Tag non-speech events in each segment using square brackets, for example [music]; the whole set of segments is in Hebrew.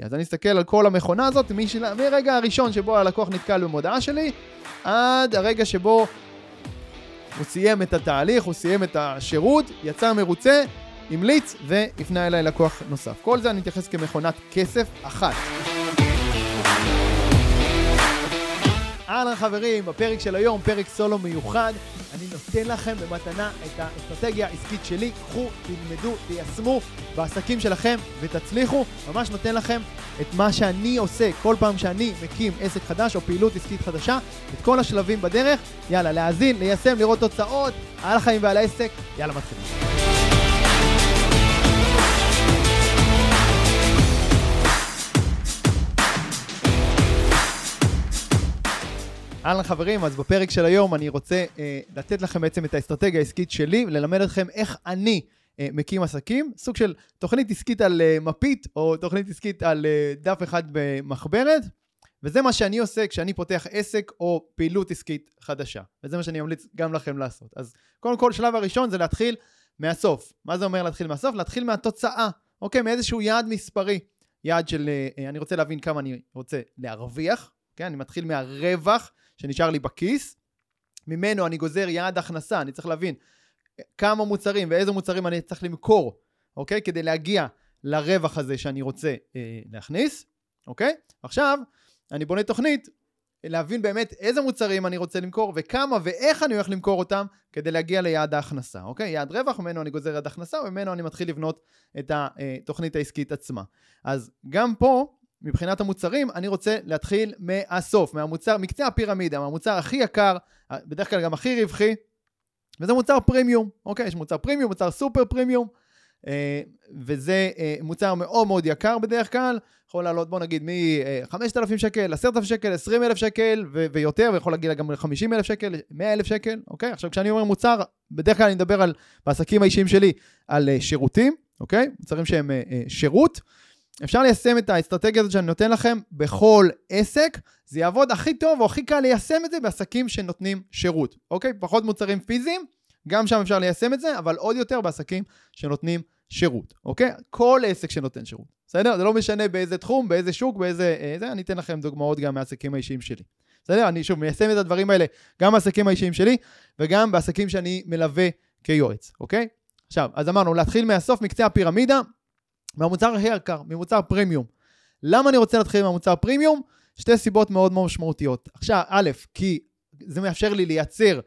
אז אני אסתכל על כל המכונה הזאת משל... מרגע הראשון שבו הלקוח נתקל במודעה שלי, עד הרגע שבו הוא סיים את התהליך, הוא סיים את השירות, יצא מרוצה, המליץ והפנה אליי לקוח נוסף. כל זה אני מתייחס כמכונת כסף אחת. אהלן חברים, בפרק של היום, פרק סולו מיוחד, אני נותן לכם במתנה את האסטרטגיה העסקית שלי, קחו, תלמדו, תיישמו בעסקים שלכם ותצליחו, ממש נותן לכם את מה שאני עושה. כל פעם שאני מקים עסק חדש או פעילות עסקית חדשה, את כל השלבים בדרך, יאללה, להאזין, ליישם, לראות תוצאות, על החיים ועל העסק, יאללה מתחילים. אהלן חברים, אז בפרק של היום אני רוצה אה, לתת לכם בעצם את האסטרטגיה העסקית שלי, וללמד אתכם איך אני אה, מקים עסקים, סוג של תוכנית עסקית על אה, מפית, או תוכנית עסקית על אה, דף אחד במחברת, וזה מה שאני עושה כשאני פותח עסק או פעילות עסקית חדשה, וזה מה שאני אמליץ גם לכם לעשות. אז קודם כל, שלב הראשון זה להתחיל מהסוף. מה זה אומר להתחיל מהסוף? להתחיל מהתוצאה, אוקיי? מאיזשהו יעד מספרי. יעד של, אה, אני רוצה להבין כמה אני רוצה להרוויח, כן? אני מתחיל מהרווח שנשאר לי בכיס, ממנו אני גוזר יעד הכנסה, אני צריך להבין כמה מוצרים ואיזה מוצרים אני צריך למכור, אוקיי? כדי להגיע לרווח הזה שאני רוצה אה, להכניס, אוקיי? עכשיו, אני בונה תוכנית להבין באמת איזה מוצרים אני רוצה למכור וכמה ואיך אני הולך למכור אותם כדי להגיע ליעד ההכנסה, אוקיי? יעד רווח, ממנו אני גוזר יעד הכנסה וממנו אני מתחיל לבנות את התוכנית העסקית עצמה. אז גם פה מבחינת המוצרים, אני רוצה להתחיל מהסוף, מהמוצר, מקצה הפירמידה, מהמוצר הכי יקר, בדרך כלל גם הכי רווחי, וזה מוצר פרימיום, אוקיי? יש מוצר פרימיום, מוצר סופר פרימיום, אה, וזה אה, מוצר מאוד מאוד יקר בדרך כלל, יכול לעלות בוא נגיד מ-5,000 שקל, 10,000 שקל, 20,000 שקל ו- ויותר, ויכול להגיע גם ל-50,000 שקל, 100,000 שקל, אוקיי? עכשיו כשאני אומר מוצר, בדרך כלל אני מדבר על, בעסקים האישיים שלי, על uh, שירותים, אוקיי? מוצרים שהם uh, uh, שירות. אפשר ליישם את האסטרטגיה הזאת שאני נותן לכם בכל עסק, זה יעבוד הכי טוב או הכי קל ליישם את זה בעסקים שנותנים שירות, אוקיי? פחות מוצרים פיזיים, גם שם אפשר ליישם את זה, אבל עוד יותר בעסקים שנותנים שירות, אוקיי? כל עסק שנותן שירות, בסדר? זה לא משנה באיזה תחום, באיזה שוק, באיזה... אה, זה, אני אתן לכם דוגמאות גם מהעסקים האישיים שלי. בסדר? אני שוב מיישם את הדברים האלה גם בעסקים האישיים שלי וגם בעסקים שאני מלווה כיועץ, אוקיי? עכשיו, אז אמרנו, להתחיל מהסוף, מקצה הפירמידה, מהמוצר הכי יקר, ממוצר פרימיום. למה אני רוצה להתחיל מהמוצר פרימיום? שתי סיבות מאוד מאוד משמעותיות. עכשיו, א', כי זה מאפשר לי לייצר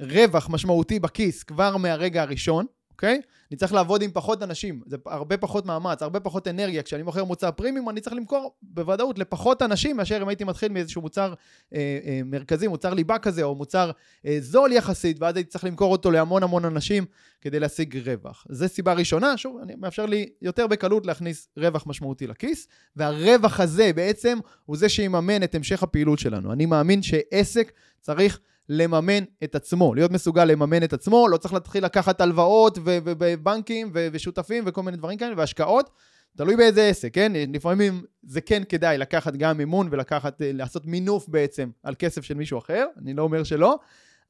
רווח משמעותי בכיס כבר מהרגע הראשון, אוקיי? אני צריך לעבוד עם פחות אנשים, זה הרבה פחות מאמץ, הרבה פחות אנרגיה. כשאני מוכר מוצר פרימיום, אני צריך למכור בוודאות לפחות אנשים מאשר אם הייתי מתחיל מאיזשהו מוצר אה, אה, מרכזי, מוצר ליבה כזה, או מוצר אה, זול יחסית, ואז הייתי צריך למכור אותו להמון המון אנשים כדי להשיג רווח. זו סיבה ראשונה, שוב, אני מאפשר לי יותר בקלות להכניס רווח משמעותי לכיס, והרווח הזה בעצם הוא זה שיממן את המשך הפעילות שלנו. אני מאמין שעסק צריך לממן את עצמו, להיות מסוגל לממן את עצמו, לא צריך להתחיל לקחת הלוואות ובנקים ושותפים וכל מיני דברים כאלה, והשקעות, תלוי באיזה עסק, כן? לפעמים זה כן כדאי לקחת גם מימון ולקחת, אה, לעשות מינוף בעצם על כסף של מישהו אחר, אני לא אומר שלא,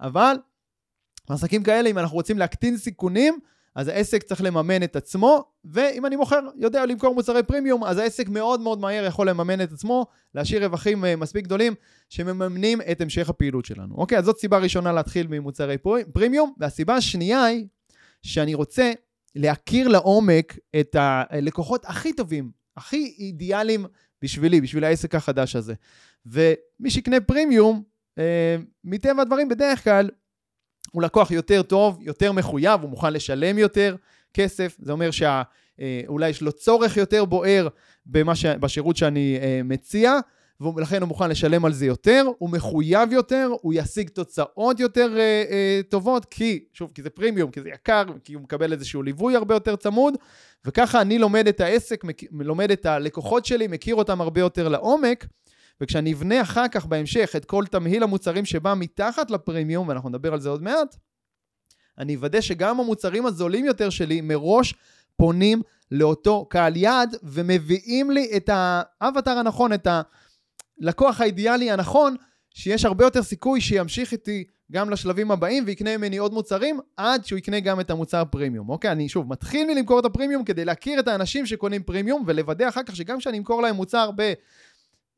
אבל עסקים כאלה, אם אנחנו רוצים להקטין סיכונים, אז העסק צריך לממן את עצמו, ואם אני מוכר, יודע למכור מוצרי פרימיום, אז העסק מאוד מאוד מהר יכול לממן את עצמו, להשאיר רווחים אה, מספיק גדולים שמממנים את המשך הפעילות שלנו. אוקיי, אז זאת סיבה ראשונה להתחיל ממוצרי פרימיום, והסיבה השנייה היא שאני רוצה להכיר לעומק את הלקוחות הכי טובים, הכי אידיאליים בשבילי, בשביל העסק החדש הזה. ומי שיקנה פרימיום, אה, מטבע הדברים בדרך כלל הוא לקוח יותר טוב, יותר מחויב, הוא מוכן לשלם יותר כסף, זה אומר שאולי אה, יש לו צורך יותר בוער ש... בשירות שאני אה, מציע, ולכן הוא מוכן לשלם על זה יותר, הוא מחויב יותר, הוא ישיג תוצאות יותר אה, אה, טובות, כי, שוב, כי זה פרימיום, כי זה יקר, כי הוא מקבל איזשהו ליווי הרבה יותר צמוד, וככה אני לומד את העסק, לומד את הלקוחות שלי, מכיר אותם הרבה יותר לעומק, וכשאני אבנה אחר כך בהמשך את כל תמהיל המוצרים שבא מתחת לפרימיום, ואנחנו נדבר על זה עוד מעט, אני אוודא שגם המוצרים הזולים יותר שלי מראש פונים לאותו קהל יעד ומביאים לי את האבטר הנכון, את הלקוח האידיאלי הנכון, שיש הרבה יותר סיכוי שימשיך איתי גם לשלבים הבאים ויקנה ממני עוד מוצרים עד שהוא יקנה גם את המוצר פרימיום. אוקיי, אני שוב מתחיל מלמכור את הפרימיום כדי להכיר את האנשים שקונים פרימיום ולוודא אחר כך שגם כשאני אמכור להם מוצר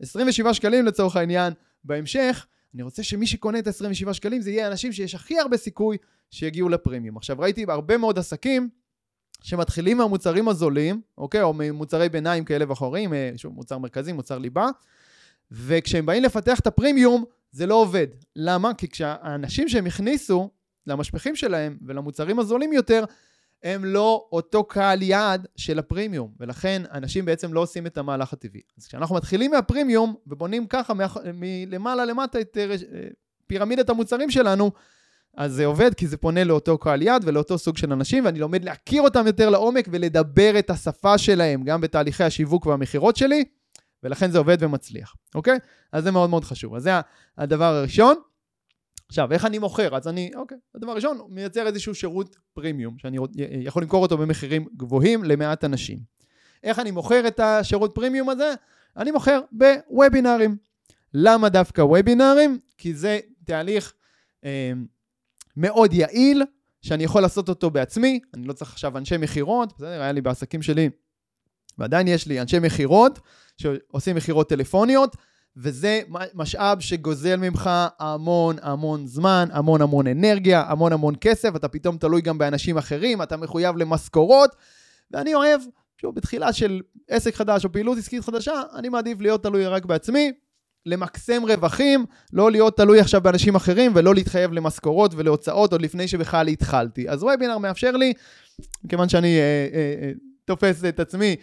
ב-27 שקלים לצורך העניין, בהמשך, אני רוצה שמי שקונה את ה-27 שקלים זה יהיה אנשים שיש הכי הרבה סיכוי שיגיעו לפרימיום. עכשיו ראיתי בהרבה מאוד עסקים שמתחילים מהמוצרים הזולים, אוקיי, או ממוצרי ביניים כאלה ואחרים, אה, שוב, מוצר מרכזי, מוצר ליבה, וכשהם באים לפתח את הפרימיום, זה לא עובד. למה? כי כשהאנשים שהם הכניסו למשפחים שלהם ולמוצרים הזולים יותר, הם לא אותו קהל יעד של הפרימיום, ולכן אנשים בעצם לא עושים את המהלך הטבעי. אז כשאנחנו מתחילים מהפרימיום ובונים ככה מלמעלה למטה את אה, פירמידת המוצרים שלנו, אז זה עובד כי זה פונה לאותו קהל יעד ולאותו סוג של אנשים, ואני לומד להכיר אותם יותר לעומק ולדבר את השפה שלהם, גם בתהליכי השיווק והמכירות שלי, ולכן זה עובד ומצליח, אוקיי? אז זה מאוד מאוד חשוב. אז זה הדבר הראשון. עכשיו, איך אני מוכר? אז אני, אוקיי, הדבר הראשון, מייצר איזשהו שירות פרימיום, שאני יכול למכור אותו במחירים גבוהים למעט אנשים. איך אני מוכר את השירות פרימיום הזה? אני מוכר בוובינארים. למה דווקא וובינארים? כי זה תהליך אה, מאוד יעיל, שאני יכול לעשות אותו בעצמי, אני לא צריך עכשיו אנשי מכירות, בסדר? היה לי בעסקים שלי, ועדיין יש לי אנשי מכירות שעושים מכירות טלפוניות, וזה משאב שגוזל ממך המון המון זמן, המון המון אנרגיה, המון המון כסף, אתה פתאום תלוי גם באנשים אחרים, אתה מחויב למשכורות, ואני אוהב, שוב, בתחילה של עסק חדש או פעילות עסקית חדשה, אני מעדיף להיות תלוי רק בעצמי, למקסם רווחים, לא להיות תלוי עכשיו באנשים אחרים ולא להתחייב למשכורות ולהוצאות עוד לפני שבכלל התחלתי. אז וובינר מאפשר לי, מכיוון שאני אה, אה, אה, תופס את עצמי,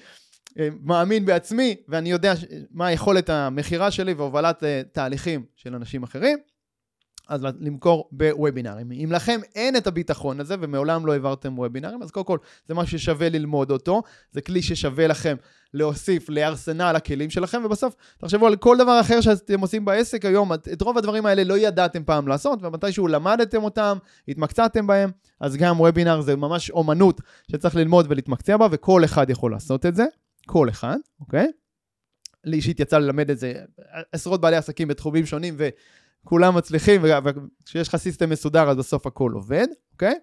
מאמין בעצמי, ואני יודע מה יכולת המכירה שלי והובלת אה, תהליכים של אנשים אחרים, אז למכור בוובינארים. אם לכם אין את הביטחון הזה ומעולם לא העברתם וובינארים, אז קודם כל זה משהו ששווה ללמוד אותו, זה כלי ששווה לכם להוסיף לארסנל הכלים שלכם, ובסוף תחשבו על כל דבר אחר שאתם עושים בעסק היום, את רוב הדברים האלה לא ידעתם פעם לעשות, ומתישהו למדתם אותם, התמקצעתם בהם, אז גם וובינאר זה ממש אומנות שצריך ללמוד ולהתמקצע בה, וכל אחד יכול לעשות את זה, כל אחד, אוקיי? לי אישית יצא ללמד את זה עשרות בעלי עסקים בתחומים שונים, ו... כולם מצליחים, וכשיש לך סיסטם מסודר, אז בסוף הכל עובד, אוקיי?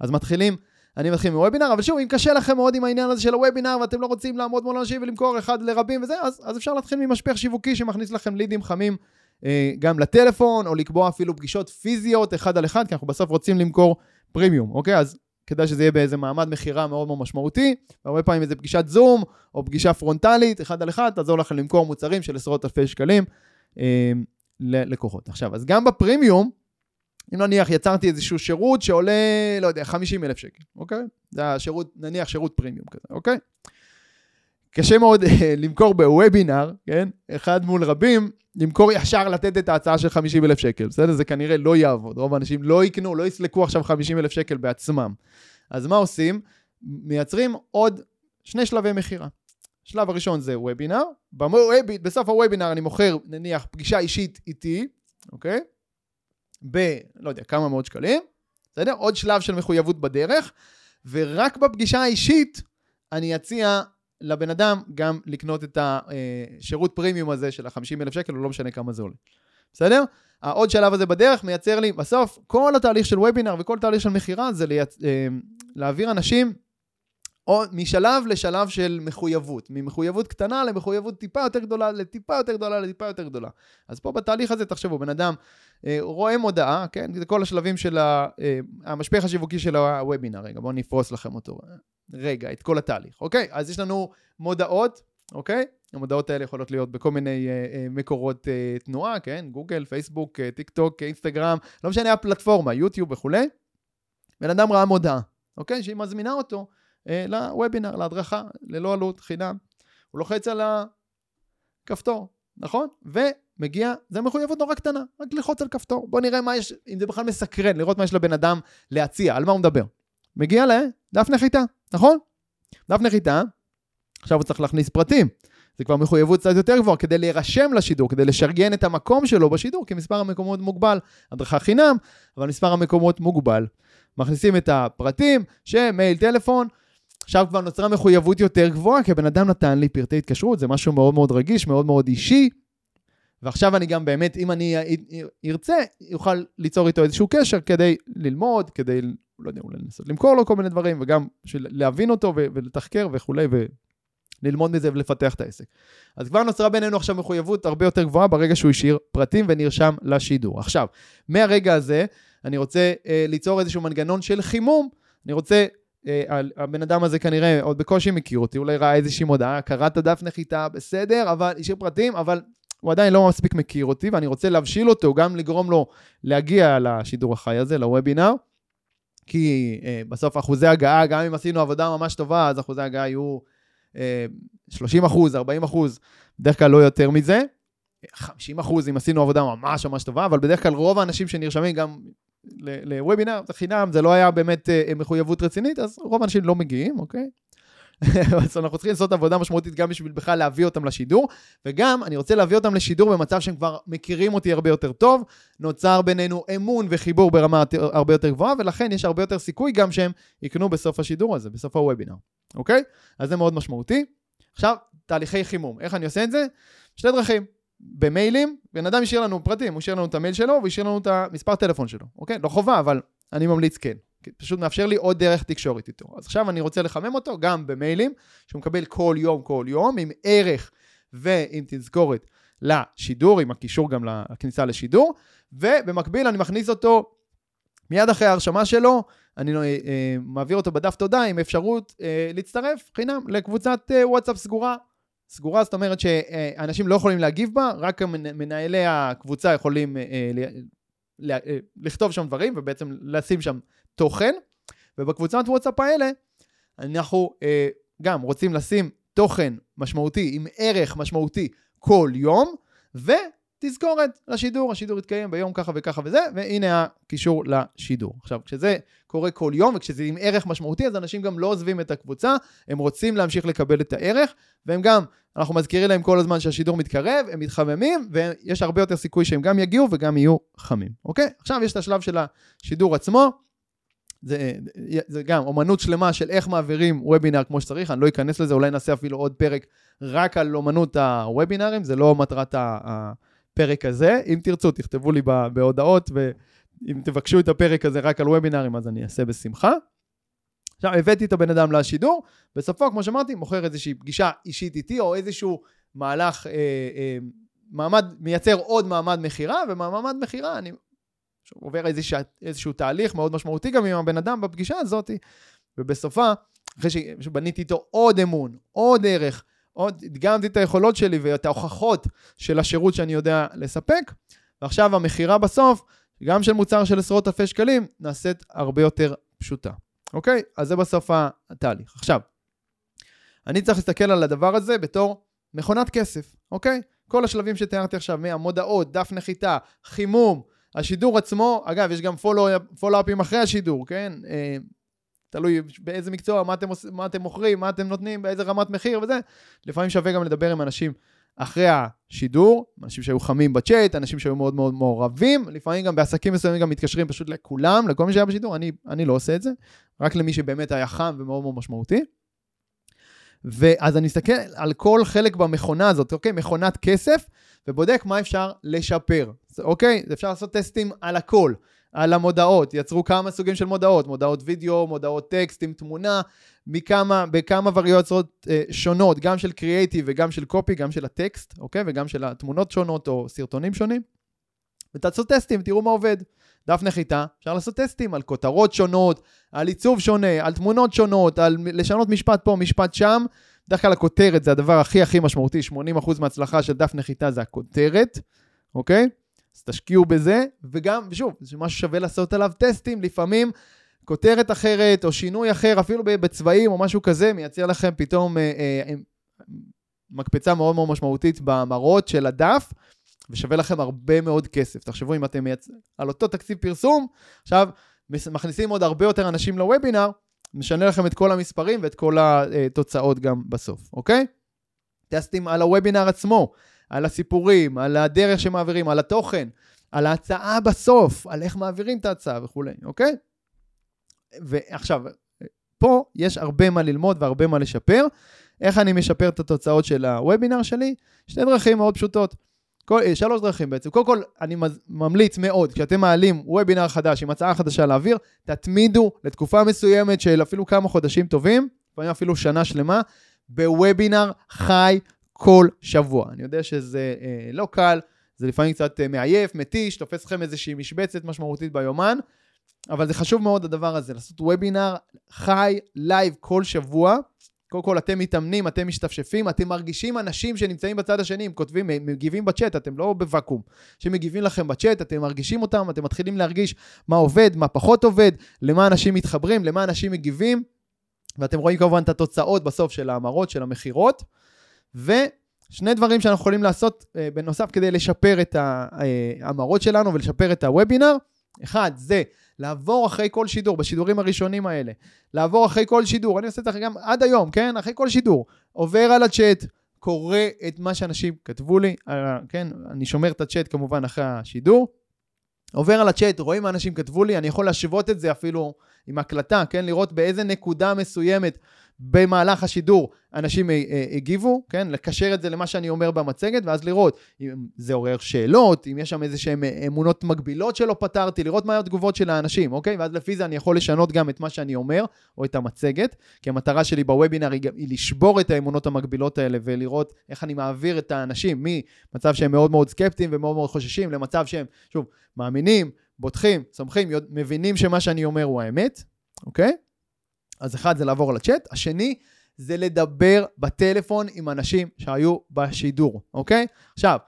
אז מתחילים, אני מתחיל מוובינר, אבל שוב, אם קשה לכם מאוד עם העניין הזה של הוובינר, ואתם לא רוצים לעמוד מול אנשים ולמכור אחד לרבים וזה, אז, אז אפשר להתחיל ממשפך שיווקי שמכניס לכם לידים חמים אה, גם לטלפון, או לקבוע אפילו פגישות פיזיות אחד על אחד, כי אנחנו בסוף רוצים למכור פרימיום, אוקיי? אז כדאי שזה יהיה באיזה מעמד מכירה מאוד מאוד משמעותי, והרבה פעמים איזה פגישת זום, או פגישה פרונטלית, אחד על אחד, תעזור לכם למכור מוצרים של עשרות אלפי שקלים. אה, ללקוחות. עכשיו, אז גם בפרימיום, אם נניח יצרתי איזשהו שירות שעולה, לא יודע, 50 אלף שקל, אוקיי? זה השירות, נניח שירות פרימיום כזה, אוקיי? קשה מאוד אה, למכור בוובינר, כן? אחד מול רבים, למכור ישר לתת את ההצעה של 50 אלף שקל, בסדר? זה כנראה לא יעבוד. רוב האנשים לא יקנו, לא יסלקו עכשיו 50 אלף שקל בעצמם. אז מה עושים? מייצרים עוד שני שלבי מכירה. השלב הראשון זה וובינר, בסוף הוובינר אני מוכר נניח פגישה אישית איתי, אוקיי? ב, לא יודע, כמה מאות שקלים, בסדר? עוד שלב של מחויבות בדרך, ורק בפגישה האישית אני אציע לבן אדם גם לקנות את השירות פרימיום הזה של ה-50 אלף שקל, או לא משנה כמה זה עולה. בסדר? העוד שלב הזה בדרך מייצר לי, בסוף, כל התהליך של וובינר וכל תהליך של מכירה זה לייצ... אה, להעביר אנשים או משלב לשלב של מחויבות, ממחויבות קטנה למחויבות טיפה יותר גדולה, לטיפה יותר גדולה, לטיפה יותר גדולה. אז פה בתהליך הזה, תחשבו, בן אדם אה, רואה מודעה, כן? זה כל השלבים של ה, אה, המשפך השיווקי של הוובינר. רגע, בואו נפרוס לכם אותו. רגע, את כל התהליך, אוקיי? אז יש לנו מודעות, אוקיי? המודעות האלה יכולות להיות בכל מיני אה, אה, מקורות אה, תנועה, כן? גוגל, פייסבוק, אה, טיק טוק, אינסטגרם, לא משנה הפלטפורמה, יוטיוב וכולי. בן אדם ראה מודעה, אוקיי? שהיא מזמינה אותו. אה, לוובינר, להדרכה, ללא עלות, חינם. הוא לוחץ על הכפתור, נכון? ומגיע, זו מחויבות נורא קטנה, רק ללחוץ על כפתור. בוא נראה מה יש, אם זה בכלל מסקרן, לראות מה יש לבן אדם להציע, על מה הוא מדבר. מגיע לדף נחיתה, נכון? דף נחיתה, עכשיו הוא צריך להכניס פרטים. זה כבר מחויבות קצת יותר גבוהה כדי להירשם לשידור, כדי לשרגן את המקום שלו בשידור, כי מספר המקומות מוגבל. הדרכה חינם, אבל מספר המקומות מוגבל. מכניסים את הפרטים, שם, מייל, טלפון, עכשיו כבר נוצרה מחויבות יותר גבוהה, כי הבן אדם נתן לי פרטי התקשרות, זה משהו מאוד מאוד רגיש, מאוד מאוד אישי, ועכשיו אני גם באמת, אם אני ארצה, יוכל ליצור איתו איזשהו קשר כדי ללמוד, כדי, לא יודע, אולי לנסות למכור לו כל מיני דברים, וגם בשביל להבין אותו ולתחקר וכולי, וללמוד מזה ולפתח את העסק. אז כבר נוצרה בינינו עכשיו מחויבות הרבה יותר גבוהה ברגע שהוא השאיר פרטים ונרשם לשידור. עכשיו, מהרגע הזה, אני רוצה אה, ליצור איזשהו מנגנון של חימום. אני רוצה אה, הבן אדם הזה כנראה עוד בקושי מכיר אותי, אולי ראה איזושהי מודעה, קרא את הדף נחיתה, בסדר, אבל השאיר פרטים, אבל הוא עדיין לא מספיק מכיר אותי, ואני רוצה להבשיל אותו, גם לגרום לו להגיע לשידור החי הזה, לוובינר, כי אה, בסוף אחוזי הגעה, גם אם עשינו עבודה ממש טובה, אז אחוזי הגעה יהיו אה, 30 אחוז, 40 אחוז, בדרך כלל לא יותר מזה. 50 אחוז אם עשינו עבודה ממש ממש טובה, אבל בדרך כלל רוב האנשים שנרשמים גם לוובינר, זה חינם, זה לא היה באמת אה, מחויבות רצינית, אז רוב האנשים לא מגיעים, אוקיי? [laughs] אז אנחנו צריכים לעשות עבודה משמעותית גם בשביל בכלל להביא אותם לשידור, וגם אני רוצה להביא אותם לשידור במצב שהם כבר מכירים אותי הרבה יותר טוב, נוצר בינינו אמון וחיבור ברמה הרבה יותר גבוהה, ולכן יש הרבה יותר סיכוי גם שהם יקנו בסוף השידור הזה, בסוף הוובינר, אוקיי? אז זה מאוד משמעותי. עכשיו, תהליכי חימום. איך אני עושה את זה? שתי דרכים. במיילים, בן אדם השאיר לנו פרטים, הוא השאיר לנו את המייל שלו והשאיר לנו את המספר טלפון שלו, אוקיי? לא חובה, אבל אני ממליץ כן. פשוט מאפשר לי עוד דרך תקשורת איתו. אז עכשיו אני רוצה לחמם אותו גם במיילים, שהוא מקבל כל יום כל יום, עם ערך ועם תזכורת לשידור, עם הקישור גם לכניסה לשידור, ובמקביל אני מכניס אותו מיד אחרי ההרשמה שלו, אני אה, מעביר אותו בדף תודה עם אפשרות אה, להצטרף חינם לקבוצת אה, וואטסאפ סגורה. סגורה, זאת אומרת שאנשים לא יכולים להגיב בה, רק מנהלי הקבוצה יכולים אה, אה, לכתוב שם דברים ובעצם לשים שם תוכן. ובקבוצת וואטסאפ האלה, אנחנו אה, גם רוצים לשים תוכן משמעותי עם ערך משמעותי כל יום, ו... תזכורת לשידור, השידור יתקיים ביום ככה וככה וזה, והנה הקישור לשידור. עכשיו, כשזה קורה כל יום וכשזה עם ערך משמעותי, אז אנשים גם לא עוזבים את הקבוצה, הם רוצים להמשיך לקבל את הערך, והם גם, אנחנו מזכירים להם כל הזמן שהשידור מתקרב, הם מתחממים, ויש הרבה יותר סיכוי שהם גם יגיעו וגם יהיו חמים, אוקיי? עכשיו יש את השלב של השידור עצמו. זה, זה גם אומנות שלמה של איך מעבירים וובינר כמו שצריך, אני לא אכנס לזה, אולי נעשה אפילו עוד פרק רק על אומנות הוובינרים, זה לא מטרת ה... הפרק הזה. אם תרצו, תכתבו לי בהודעות, ואם תבקשו את הפרק הזה רק על וובינארים, אז אני אעשה בשמחה. עכשיו, הבאתי את הבן אדם לשידור, בסופו, כמו שאמרתי, מוכר איזושהי פגישה אישית איתי, או איזשהו מהלך, אה, אה, מעמד, מייצר עוד מעמד מכירה, ומעמד מכירה אני עובר איזשה, איזשהו תהליך מאוד משמעותי גם עם הבן אדם בפגישה הזאת, ובסופה, אחרי שבניתי איתו עוד אמון, עוד ערך, עוד הדגמתי את היכולות שלי ואת ההוכחות של השירות שאני יודע לספק, ועכשיו המכירה בסוף, גם של מוצר של עשרות אלפי שקלים, נעשית הרבה יותר פשוטה. אוקיי? אז זה בסוף התהליך. עכשיו, אני צריך להסתכל על הדבר הזה בתור מכונת כסף, אוקיי? כל השלבים שתיארתי עכשיו, מהמודעות, דף נחיתה, חימום, השידור עצמו, אגב, יש גם פולו-אפים אחרי השידור, כן? תלוי באיזה מקצוע, מה אתם, מה אתם מוכרים, מה אתם נותנים, באיזה רמת מחיר וזה. לפעמים שווה גם לדבר עם אנשים אחרי השידור, אנשים שהיו חמים בצ'אט, אנשים שהיו מאוד מאוד מעורבים, לפעמים גם בעסקים מסוימים גם מתקשרים פשוט לכולם, לכל מי שהיה בשידור, אני, אני לא עושה את זה, רק למי שבאמת היה חם ומאוד מאוד משמעותי. ואז אני אסתכל על כל חלק במכונה הזאת, אוקיי? מכונת כסף, ובודק מה אפשר לשפר, אוקיי? אפשר לעשות טסטים על הכל. על המודעות, יצרו כמה סוגים של מודעות, מודעות וידאו, מודעות טקסט עם תמונה, מכמה, בכמה וריאציות אה, שונות, גם של קריאייטיב וגם של קופי, גם של הטקסט, אוקיי? וגם של התמונות שונות או סרטונים שונים. ותעשו טסטים, תראו מה עובד. דף נחיתה, אפשר לעשות טסטים על כותרות שונות, על עיצוב שונה, על תמונות שונות, על לשנות משפט פה, משפט שם. בדרך כלל הכותרת זה הדבר הכי הכי משמעותי, 80% מההצלחה של דף נחיתה זה הכותרת, אוקיי? אז תשקיעו בזה, וגם, ושוב, זה משהו שווה לעשות עליו טסטים, לפעמים כותרת אחרת או שינוי אחר, אפילו בצבעים או משהו כזה, מייצר לכם פתאום אה, אה, מקפצה מאוד מאוד משמעותית במראות של הדף, ושווה לכם הרבה מאוד כסף. תחשבו אם אתם מייצ... על אותו תקציב פרסום, עכשיו מכניסים עוד הרבה יותר אנשים לוובינר, משנה לכם את כל המספרים ואת כל התוצאות גם בסוף, אוקיי? טסטים על הוובינר עצמו. על הסיפורים, על הדרך שמעבירים, על התוכן, על ההצעה בסוף, על איך מעבירים את ההצעה וכולי, אוקיי? ועכשיו, פה יש הרבה מה ללמוד והרבה מה לשפר. איך אני משפר את התוצאות של הוובינר שלי? שתי דרכים מאוד פשוטות. כל, אה, שלוש דרכים בעצם. קודם כל, אני ממליץ מאוד, כשאתם מעלים וובינר חדש עם הצעה חדשה לאוויר, תתמידו לתקופה מסוימת של אפילו כמה חודשים טובים, לפעמים אפילו שנה שלמה, בוובינר חי כל שבוע. אני יודע שזה אה, לא קל, זה לפעמים קצת אה, מעייף, מתיש, תופס לכם איזושהי משבצת משמעותית ביומן, אבל זה חשוב מאוד הדבר הזה, לעשות וובינר חי, live כל שבוע. קודם כל, אתם מתאמנים, אתם משתפשפים, אתם מרגישים אנשים שנמצאים בצד השני, הם כותבים, הם מגיבים בצ'אט, אתם לא בוואקום. שמגיבים לכם בצ'אט, אתם מרגישים אותם, אתם מתחילים להרגיש מה עובד, מה פחות עובד, למה אנשים מתחברים, למה אנשים מגיבים, ואתם רואים כמובן את התוצאות בסוף של ההמרות, של המכירות. ושני דברים שאנחנו יכולים לעשות אה, בנוסף כדי לשפר את ההמרות שלנו ולשפר את הוובינר. אחד, זה לעבור אחרי כל שידור, בשידורים הראשונים האלה, לעבור אחרי כל שידור, אני עושה את זה גם עד היום, כן? אחרי כל שידור, עובר על הצ'אט, קורא את מה שאנשים כתבו לי, אה, כן? אני שומר את הצ'אט כמובן אחרי השידור, עובר על הצ'אט, רואים מה אנשים כתבו לי, אני יכול להשוות את זה אפילו עם הקלטה, כן? לראות באיזה נקודה מסוימת במהלך השידור אנשים אה, אה, הגיבו, כן? לקשר את זה למה שאני אומר במצגת, ואז לראות אם זה עורר שאלות, אם יש שם איזה שהן אה, אמונות מגבילות שלא פתרתי, לראות מה התגובות של האנשים, אוקיי? ואז לפי זה אני יכול לשנות גם את מה שאני אומר, או את המצגת, כי המטרה שלי בוובינר היא, היא לשבור את האמונות המגבילות האלה, ולראות איך אני מעביר את האנשים ממצב שהם מאוד מאוד סקפטיים ומאוד מאוד חוששים, למצב שהם, שוב, מאמינים, בוטחים, סומכים, מבינים שמה שאני אומר הוא האמת, אוקיי? אז אחד זה לעבור לצ'אט, השני זה לדבר בטלפון עם אנשים שהיו בשידור, אוקיי? עכשיו,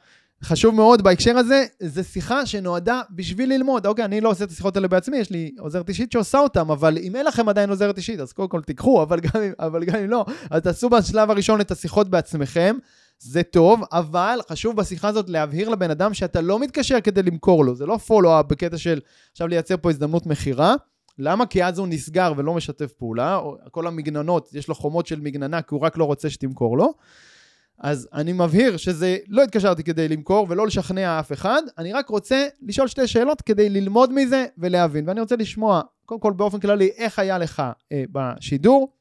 חשוב מאוד בהקשר הזה, זו שיחה שנועדה בשביל ללמוד. אוקיי, אני לא עושה את השיחות האלה בעצמי, יש לי עוזרת אישית שעושה אותם, אבל אם אין לכם עדיין עוזרת אישית, אז קודם כל תיקחו, [laughs] אבל גם, אבל גם אם לא, אז תעשו בשלב הראשון את השיחות בעצמכם. זה טוב, אבל חשוב בשיחה הזאת להבהיר לבן אדם שאתה לא מתקשר כדי למכור לו, זה לא פולו-אפ בקטע של עכשיו לייצר פה הזדמנות מכירה. למה? כי אז הוא נסגר ולא משתף פעולה, כל המגננות, יש לו חומות של מגננה כי הוא רק לא רוצה שתמכור לו. אז אני מבהיר שזה, לא התקשרתי כדי למכור ולא לשכנע אף אחד, אני רק רוצה לשאול שתי שאלות כדי ללמוד מזה ולהבין. ואני רוצה לשמוע, קודם כל באופן כללי, איך היה לך אה, בשידור,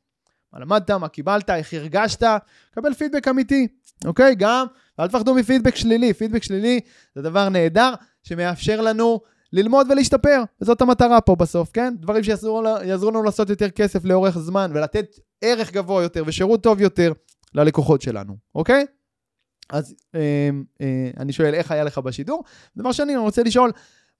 מה למדת, מה קיבלת, איך הרגשת, קבל פידבק אמיתי, אוקיי? גם, אל תפחדו מפידבק שלילי, פידבק שלילי זה דבר נהדר שמאפשר לנו ללמוד ולהשתפר, וזאת המטרה פה בסוף, כן? דברים שיעזרו לנו לעשות יותר כסף לאורך זמן ולתת ערך גבוה יותר ושירות טוב יותר ללקוחות שלנו, אוקיי? אז אה, אה, אני שואל, איך היה לך בשידור? דבר שני, אני רוצה לשאול,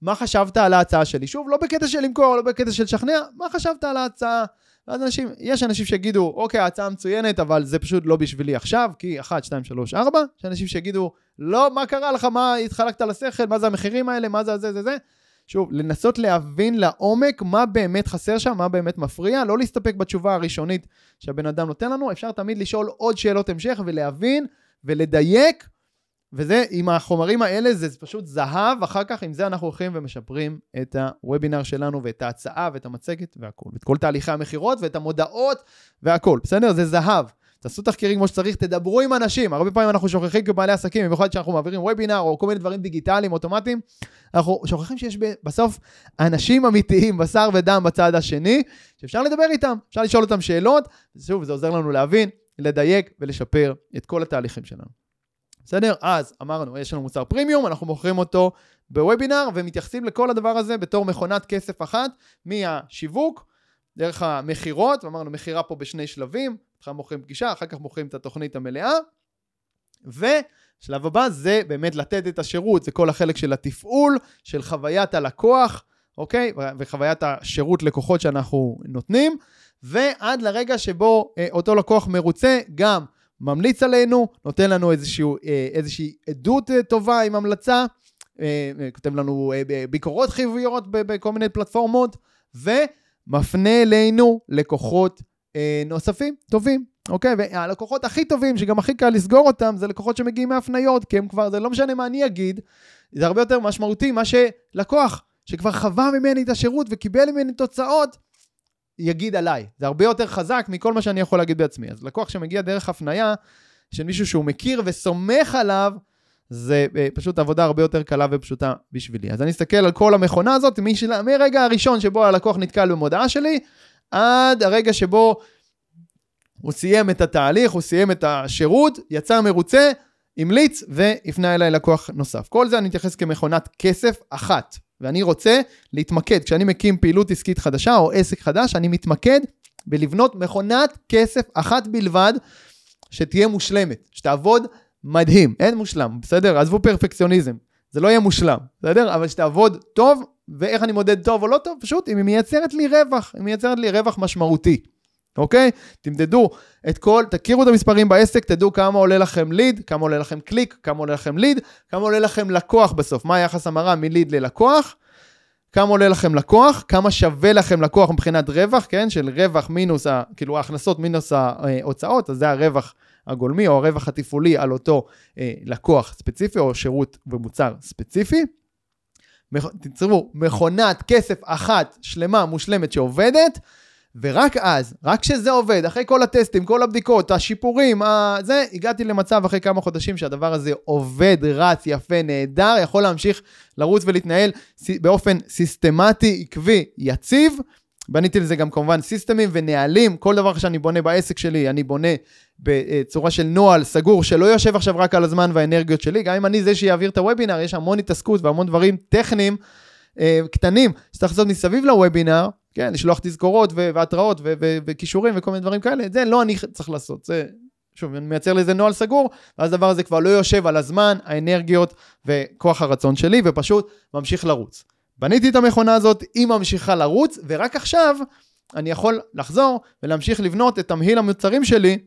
מה חשבת על ההצעה שלי? שוב, לא בקטע של למכור, לא בקטע של לשכנע, מה חשבת על ההצעה? ואז אנשים, יש אנשים שיגידו, אוקיי, ההצעה מצוינת, אבל זה פשוט לא בשבילי עכשיו, כי 1, 2, 3, 4, יש אנשים שיגידו, לא, מה קרה לך, מה התחלקת לשכל, מה זה המחירים האלה, מה זה זה זה זה. שוב, לנסות להבין לעומק מה באמת חסר שם, מה באמת מפריע, לא להסתפק בתשובה הראשונית שהבן אדם נותן לנו, אפשר תמיד לשאול עוד שאלות המשך ולהבין ולדייק, וזה, עם החומרים האלה זה פשוט זהב, אחר כך עם זה אנחנו הולכים ומשפרים את הוובינר שלנו ואת ההצעה ואת המצגת והכל, ואת כל תהליכי המכירות ואת המודעות והכל, בסדר? זה זהב. תעשו תחקירים כמו שצריך, תדברו עם אנשים. הרבה פעמים אנחנו שוכחים כבעלי עסקים, במיוחד כשאנחנו מעבירים וובינר או כל מיני דברים דיגיטליים, אוטומטיים, אנחנו שוכחים שיש בסוף אנשים אמיתיים, בשר ודם בצד השני, שאפשר לדבר איתם, אפשר לשאול אותם שאלות, ושוב, זה עוזר לנו להבין, לדייק ולשפר את כל התהליכים שלנו. בסדר? אז אמרנו, יש לנו מוצר פרימיום, אנחנו מוכרים אותו בוובינר, ומתייחסים לכל הדבר הזה בתור מכונת כסף אחת, מהשיווק, דרך המכירות, ואמרנו מכירה פה בשני שלבים, בהתחלה מוכרים פגישה, אחר כך מוכרים את התוכנית המלאה, ושלב הבא זה באמת לתת את השירות, זה כל החלק של התפעול, של חוויית הלקוח, אוקיי? וחוויית השירות לקוחות שאנחנו נותנים, ועד לרגע שבו אה, אותו לקוח מרוצה, גם ממליץ עלינו, נותן לנו איזשהו, אה, איזושהי עדות אה, טובה עם המלצה, אה, אה כותב לנו אה, ביקורות חיוביות בכל מיני פלטפורמות, ומפנה אלינו לקוחות נוספים, טובים, אוקיי? והלקוחות הכי טובים, שגם הכי קל לסגור אותם, זה לקוחות שמגיעים מהפניות, כי הם כבר, זה לא משנה מה אני אגיד, זה הרבה יותר משמעותי מה שלקוח, שכבר חווה ממני את השירות וקיבל ממני תוצאות, יגיד עליי. זה הרבה יותר חזק מכל מה שאני יכול להגיד בעצמי. אז לקוח שמגיע דרך הפנייה של מישהו שהוא מכיר וסומך עליו, זה אה, פשוט עבודה הרבה יותר קלה ופשוטה בשבילי. אז אני אסתכל על כל המכונה הזאת, מרגע הראשון שבו הלקוח נתקל במודעה שלי, עד הרגע שבו הוא סיים את התהליך, הוא סיים את השירות, יצא מרוצה, המליץ והפנה אליי לקוח נוסף. כל זה אני מתייחס כמכונת כסף אחת, ואני רוצה להתמקד. כשאני מקים פעילות עסקית חדשה או עסק חדש, אני מתמקד בלבנות מכונת כסף אחת בלבד, שתהיה מושלמת, שתעבוד מדהים, אין מושלם, בסדר? עזבו פרפקציוניזם, זה לא יהיה מושלם, בסדר? אבל שתעבוד טוב, ואיך אני מודד טוב או לא טוב? פשוט אם היא מייצרת לי רווח, היא מייצרת לי רווח משמעותי. אוקיי? תמדדו את כל, תכירו את המספרים בעסק, תדעו כמה עולה לכם ליד, כמה עולה לכם קליק, כמה עולה לכם ליד, כמה עולה לכם לקוח בסוף, מה היחס המרה מליד ללקוח, כמה עולה לכם לקוח, כמה שווה לכם לקוח מבחינת רווח, כן? של רווח מינוס, ה, כאילו ההכנסות מינוס ההוצאות, אז זה הרווח הגולמי או הרווח התפעולי על אותו אה, לקוח ספציפי או שירות ומוצר ספציפי. תצטרכו מכונת כסף אחת שלמה, מושלמת, שעובדת, ורק אז, רק כשזה עובד, אחרי כל הטסטים, כל הבדיקות, השיפורים, זה, הגעתי למצב אחרי כמה חודשים שהדבר הזה עובד, רץ, יפה, נהדר, יכול להמשיך לרוץ ולהתנהל באופן סיסטמטי, עקבי, יציב. בניתי לזה גם כמובן סיסטמים ונהלים, כל דבר שאני בונה בעסק שלי, אני בונה בצורה של נוהל סגור, שלא יושב עכשיו רק על הזמן והאנרגיות שלי, גם אם אני זה שיעביר את הוובינר, יש המון התעסקות והמון דברים טכניים אה, קטנים שצריך לעשות מסביב לוובינר, כן, לשלוח תזכורות והתראות וכישורים וכל מיני דברים כאלה, את זה לא אני צריך לעשות, זה, שוב, אני מייצר לזה נוהל סגור, ואז הדבר הזה כבר לא יושב על הזמן, האנרגיות וכוח הרצון שלי, ופשוט ממשיך לרוץ. בניתי את המכונה הזאת, היא ממשיכה לרוץ, ורק עכשיו אני יכול לחזור ולהמשיך לבנות את תמהיל המוצרים שלי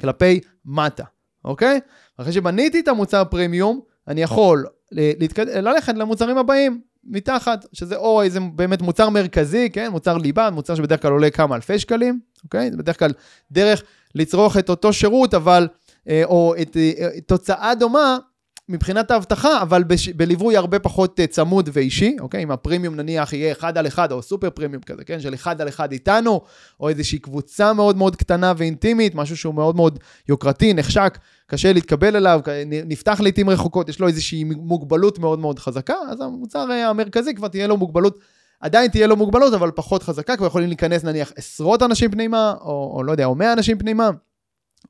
כלפי מטה, אוקיי? אחרי שבניתי את המוצר פרימיום, אני יכול להתקד... ללכת למוצרים הבאים, מתחת, שזה או איזה באמת מוצר מרכזי, כן? מוצר ליבה, מוצר שבדרך כלל עולה כמה אלפי שקלים, אוקיי? זה בדרך כלל דרך לצרוך את אותו שירות, אבל, אה, או את, אה, תוצאה דומה מבחינת האבטחה, אבל בש, בליווי הרבה פחות אה, צמוד ואישי, אוקיי? אם הפרימיום נניח יהיה אחד על אחד, או סופר פרימיום כזה, כן? של אחד על אחד איתנו, או איזושהי קבוצה מאוד מאוד קטנה ואינטימית, משהו שהוא מאוד מאוד יוקרתי, נחשק, קשה להתקבל אליו, נפתח לעיתים רחוקות, יש לו איזושהי מוגבלות מאוד מאוד חזקה, אז המוצר אה, המרכזי כבר תהיה לו מוגבלות. עדיין תהיה לו מוגבלות, אבל פחות חזקה, כבר יכולים להיכנס נניח עשרות אנשים פנימה, או, או לא יודע, או מאה אנשים פנימה,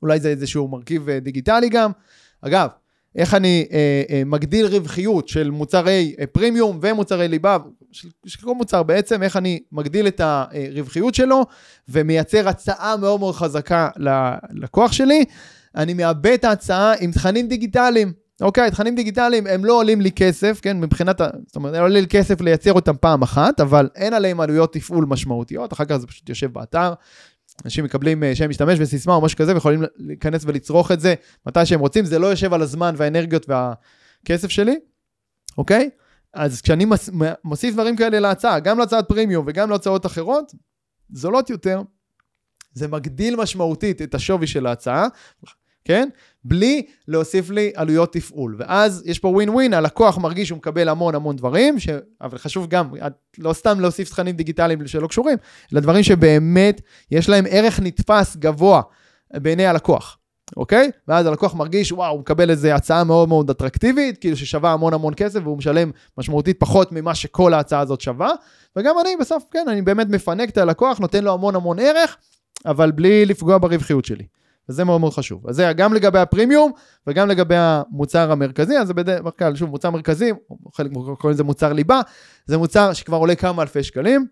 אולי זה איזשהו מרכיב אה, דיגיטלי גם. אגב, איך אני אה, אה, מגדיל רווחיות של מוצרי אה, פרימיום ומוצרי ליבה, של, של כל מוצר בעצם, איך אני מגדיל את הרווחיות שלו ומייצר הצעה מאוד מאוד חזקה ללקוח שלי. אני מאבד את ההצעה עם תכנים דיגיטליים. אוקיי, תכנים דיגיטליים הם לא עולים לי כסף, כן, מבחינת, זאת אומרת, עולה לי כסף לייצר אותם פעם אחת, אבל אין עליהם עלויות תפעול משמעותיות, אחר כך זה פשוט יושב באתר, אנשים מקבלים אה, שם משתמש וסיסמה או משהו כזה, ויכולים להיכנס ולצרוך את זה מתי שהם רוצים, זה לא יושב על הזמן והאנרגיות והכסף שלי, אוקיי? אז כשאני מוסיף דברים כאלה להצעה, גם להצעת פרימיום וגם להצעות אחרות, זולות יותר, זה מגדיל משמעותית את השווי של ההצעה, כן? בלי להוסיף לי עלויות תפעול. ואז יש פה ווין ווין, הלקוח מרגיש שהוא מקבל המון המון דברים, ש... אבל חשוב גם, לא סתם להוסיף תכנים דיגיטליים שלא קשורים, אלא דברים שבאמת יש להם ערך נתפס גבוה בעיני הלקוח. אוקיי? ואז הלקוח מרגיש, וואו, הוא מקבל איזו הצעה מאוד מאוד אטרקטיבית, כאילו ששווה המון המון כסף, והוא משלם משמעותית פחות ממה שכל ההצעה הזאת שווה. וגם אני בסוף, כן, אני באמת מפנק את הלקוח, נותן לו המון המון ערך, אבל בלי לפגוע ברווחיות שלי. וזה מאוד מאוד חשוב. אז זה גם לגבי הפרימיום וגם לגבי המוצר המרכזי, אז זה בדרך כלל, שוב, מוצר מרכזי, חלק קוראים לזה מוצר ליבה, זה מוצר שכבר עולה כמה אלפי שקלים,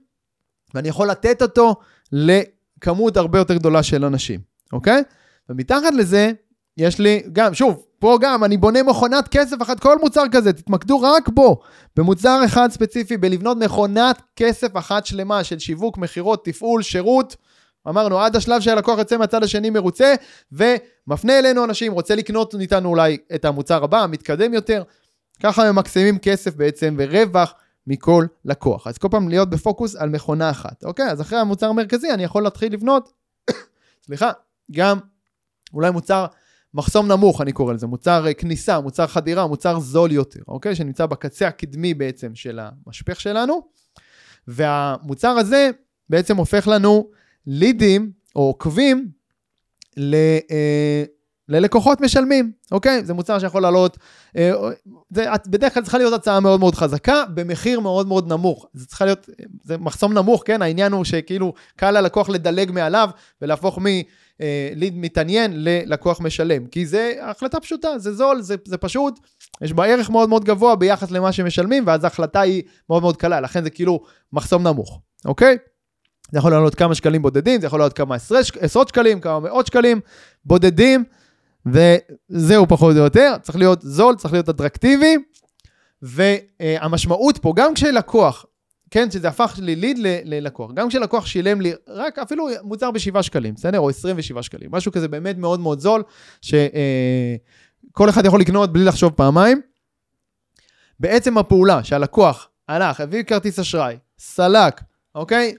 ואני יכול לתת אותו לכמות הרבה יותר גדולה של אנשים, אוקיי? ומתחת לזה, יש לי גם, שוב, פה גם, אני בונה מכונת כסף אחת, כל מוצר כזה, תתמקדו רק בו, במוצר אחד ספציפי, בלבנות מכונת כסף אחת שלמה של שיווק, מכירות, תפעול, שירות, אמרנו, עד השלב שהלקוח יוצא מהצד השני מרוצה, ומפנה אלינו אנשים, רוצה לקנות מאיתנו אולי את המוצר הבא, המתקדם יותר. ככה ממקסימים כסף בעצם ורווח מכל לקוח. אז כל פעם להיות בפוקוס על מכונה אחת. אוקיי, אז אחרי המוצר המרכזי אני יכול להתחיל לבנות, [coughs] סליחה, גם אולי מוצר מחסום נמוך, אני קורא לזה, מוצר אה, כניסה, מוצר חדירה, מוצר זול יותר, אוקיי? שנמצא בקצה הקדמי בעצם של המשפך שלנו. והמוצר הזה בעצם הופך לנו לידים או עוקבים ל, אה, ללקוחות משלמים, אוקיי? זה מוצר שיכול לעלות, אה, זה בדרך כלל צריכה להיות הצעה מאוד מאוד חזקה, במחיר מאוד מאוד נמוך. זה צריכה להיות, זה מחסום נמוך, כן? העניין הוא שכאילו קל ללקוח לדלג מעליו ולהפוך מ... ליד מתעניין ללקוח משלם, כי זה החלטה פשוטה, זה זול, זה, זה פשוט, יש בה ערך מאוד מאוד גבוה ביחס למה שמשלמים, ואז ההחלטה היא מאוד מאוד קלה, לכן זה כאילו מחסום נמוך, אוקיי? זה יכול לעלות כמה שקלים בודדים, זה יכול לעלות כמה עשרות שקלים, כמה מאות שקלים בודדים, וזהו פחות או יותר, צריך להיות זול, צריך להיות אטרקטיבי, והמשמעות פה, גם כשלקוח, כן, שזה הפך לי ליד ללקוח, גם כשלקוח שילם לי רק אפילו מוצר ב-7 שקלים, בסדר? או 27 שקלים, משהו כזה באמת מאוד מאוד זול, שכל אחד יכול לקנות בלי לחשוב פעמיים. בעצם הפעולה שהלקוח הלך, הביא כרטיס אשראי, סלק, אוקיי?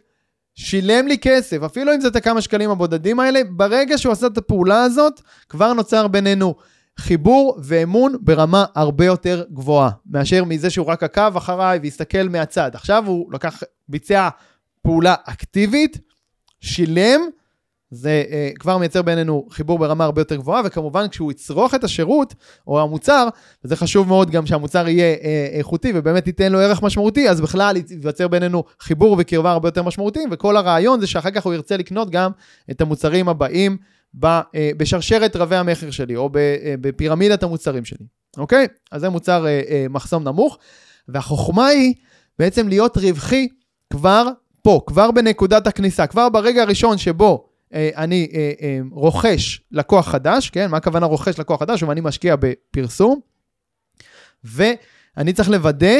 שילם לי כסף, אפילו אם זה את הכמה שקלים הבודדים האלה, ברגע שהוא עשה את הפעולה הזאת, כבר נוצר בינינו חיבור ואמון ברמה הרבה יותר גבוהה, מאשר מזה שהוא רק עקב אחריי והסתכל מהצד. עכשיו הוא לקח, ביצע פעולה אקטיבית, שילם, זה uh, כבר מייצר בינינו חיבור ברמה הרבה יותר גבוהה, וכמובן כשהוא יצרוך את השירות או המוצר, וזה חשוב מאוד גם שהמוצר יהיה uh, איכותי ובאמת ייתן לו ערך משמעותי, אז בכלל ייווצר בינינו חיבור וקרבה הרבה יותר משמעותיים, וכל הרעיון זה שאחר כך הוא ירצה לקנות גם את המוצרים הבאים ב, uh, בשרשרת רבי המכר שלי, או בפירמידת המוצרים שלי, אוקיי? אז זה מוצר uh, uh, מחסום נמוך, והחוכמה היא בעצם להיות רווחי כבר פה, כבר בנקודת הכניסה, כבר ברגע הראשון שבו אה, אני אה, אה, רוכש לקוח חדש, כן? מה הכוונה רוכש לקוח חדש? ואני משקיע בפרסום, ואני צריך לוודא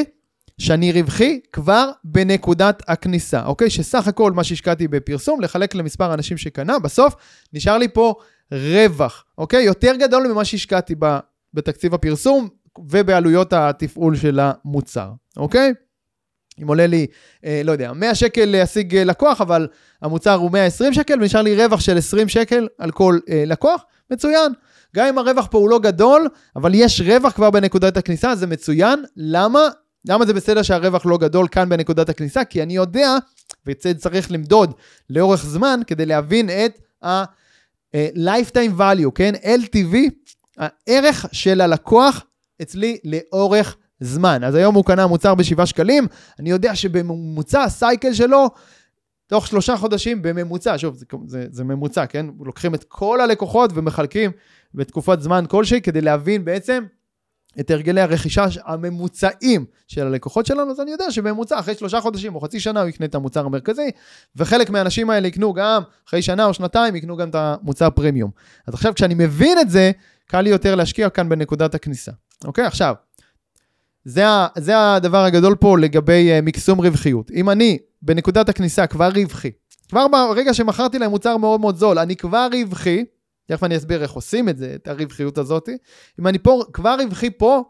שאני רווחי כבר בנקודת הכניסה, אוקיי? שסך הכל מה שהשקעתי בפרסום, לחלק למספר אנשים שקנה, בסוף נשאר לי פה רווח, אוקיי? יותר גדול ממה שהשקעתי בתקציב הפרסום ובעלויות התפעול של המוצר, אוקיי? אם עולה לי, אה, לא יודע, 100 שקל להשיג אה, לקוח, אבל המוצר הוא 120 שקל, ונשאר לי רווח של 20 שקל על כל אה, לקוח, מצוין. גם אם הרווח פה הוא לא גדול, אבל יש רווח כבר בנקודת הכניסה, זה מצוין. למה? למה זה בסדר שהרווח לא גדול כאן בנקודת הכניסה? כי אני יודע, וצריך למדוד לאורך זמן כדי להבין את ה-lifetime value, כן? LTV, הערך של הלקוח אצלי לאורך זמן. אז היום הוא קנה מוצר ב-7 שקלים, אני יודע שבממוצע הסייקל שלו, תוך שלושה חודשים בממוצע, שוב, זה, זה, זה ממוצע, כן? לוקחים את כל הלקוחות ומחלקים בתקופת זמן כלשהי כדי להבין בעצם את הרגלי הרכישה הממוצעים של הלקוחות שלנו, אז אני יודע שבממוצע אחרי שלושה חודשים או חצי שנה הוא יקנה את המוצר המרכזי, וחלק מהאנשים האלה יקנו גם אחרי שנה או שנתיים, יקנו גם את המוצר פרימיום. אז עכשיו כשאני מבין את זה, קל לי יותר להשקיע כאן בנקודת הכניסה. אוקיי? עכשיו, זה, זה הדבר הגדול פה לגבי uh, מקסום רווחיות. אם אני בנקודת הכניסה כבר רווחי, כבר ברגע שמכרתי להם מוצר מאוד מאוד זול, אני כבר רווחי, תכף אני אסביר איך עושים את זה, את הרווחיות הזאת. אם אני פה, כבר רווחי פה,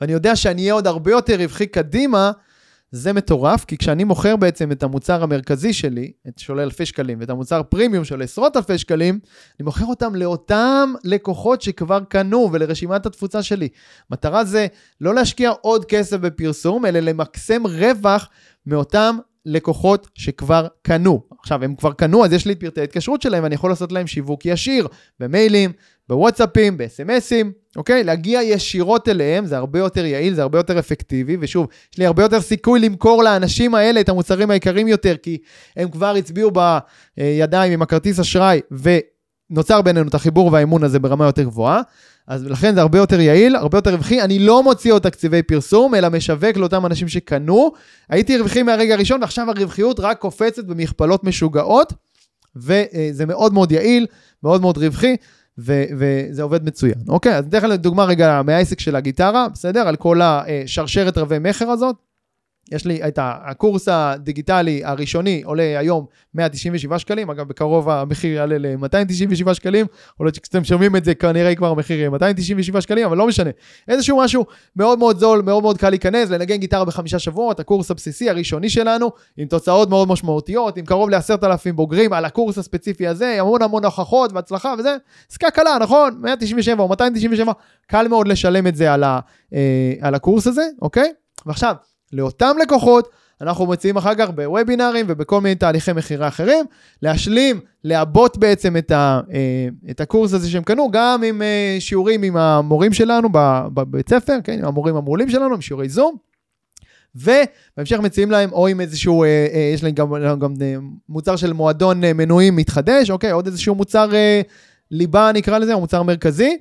ואני יודע שאני אהיה עוד הרבה יותר רווחי קדימה, זה מטורף, כי כשאני מוכר בעצם את המוצר המרכזי שלי, את שעולה אלפי שקלים, ואת המוצר פרימיום של עשרות אלפי שקלים, אני מוכר אותם לאותם לקוחות שכבר קנו ולרשימת התפוצה שלי. מטרה זה לא להשקיע עוד כסף בפרסום, אלא למקסם רווח מאותם לקוחות שכבר קנו. עכשיו, הם כבר קנו, אז יש לי את פרטי ההתקשרות שלהם, ואני יכול לעשות להם שיווק ישיר, במיילים, בוואטסאפים, בסמסים, אוקיי? להגיע ישירות אליהם, זה הרבה יותר יעיל, זה הרבה יותר אפקטיבי, ושוב, יש לי הרבה יותר סיכוי למכור לאנשים האלה את המוצרים היקרים יותר, כי הם כבר הצביעו בידיים עם הכרטיס אשראי, ונוצר בינינו את החיבור והאמון הזה ברמה יותר גבוהה. אז לכן זה הרבה יותר יעיל, הרבה יותר רווחי. אני לא מוציא עוד תקציבי פרסום, אלא משווק לאותם אנשים שקנו. הייתי רווחי מהרגע הראשון, ועכשיו הרווחיות רק קופצת במכפלות משוגעות, וזה מאוד מאוד יעיל, מאוד מאוד רווחי. ו- וזה עובד מצוין. אוקיי, אז ניתן לך דוגמה רגע מהעסק של הגיטרה, בסדר? על כל השרשרת רבי מכר הזאת. יש לי את הקורס הדיגיטלי הראשוני עולה היום 197 שקלים, אגב בקרוב המחיר יעלה ל-297 שקלים, יכול להיות שכשאתם שומעים את זה כנראה כבר המחיר יהיה 297 שקלים, אבל לא משנה. איזשהו משהו מאוד מאוד זול, מאוד מאוד קל להיכנס, לנגן גיטרה בחמישה שבועות, הקורס הבסיסי הראשוני שלנו, עם תוצאות מאוד משמעותיות, עם קרוב ל-10,000 בוגרים על הקורס הספציפי הזה, המון המון הוכחות והצלחה וזה, עסקה קלה, נכון? 197 או 297, קל מאוד לשלם את זה על, ה, אה, על הקורס הזה, אוקיי? ועכשיו, לאותם לקוחות, אנחנו מציעים אחר כך בוובינארים ובכל מיני תהליכי מכירה אחרים, להשלים, לעבות בעצם את, ה, אה, את הקורס הזה שהם קנו, גם עם אה, שיעורים עם המורים שלנו בבית ספר, כן, עם המורים המעולים שלנו, עם שיעורי זום, ובהמשך מציעים להם או עם איזשהו, אה, אה, יש להם גם, גם אה, מוצר של מועדון אה, מנויים מתחדש, אוקיי? עוד איזשהו מוצר אה, ליבה נקרא לזה, או מוצר מרכזי.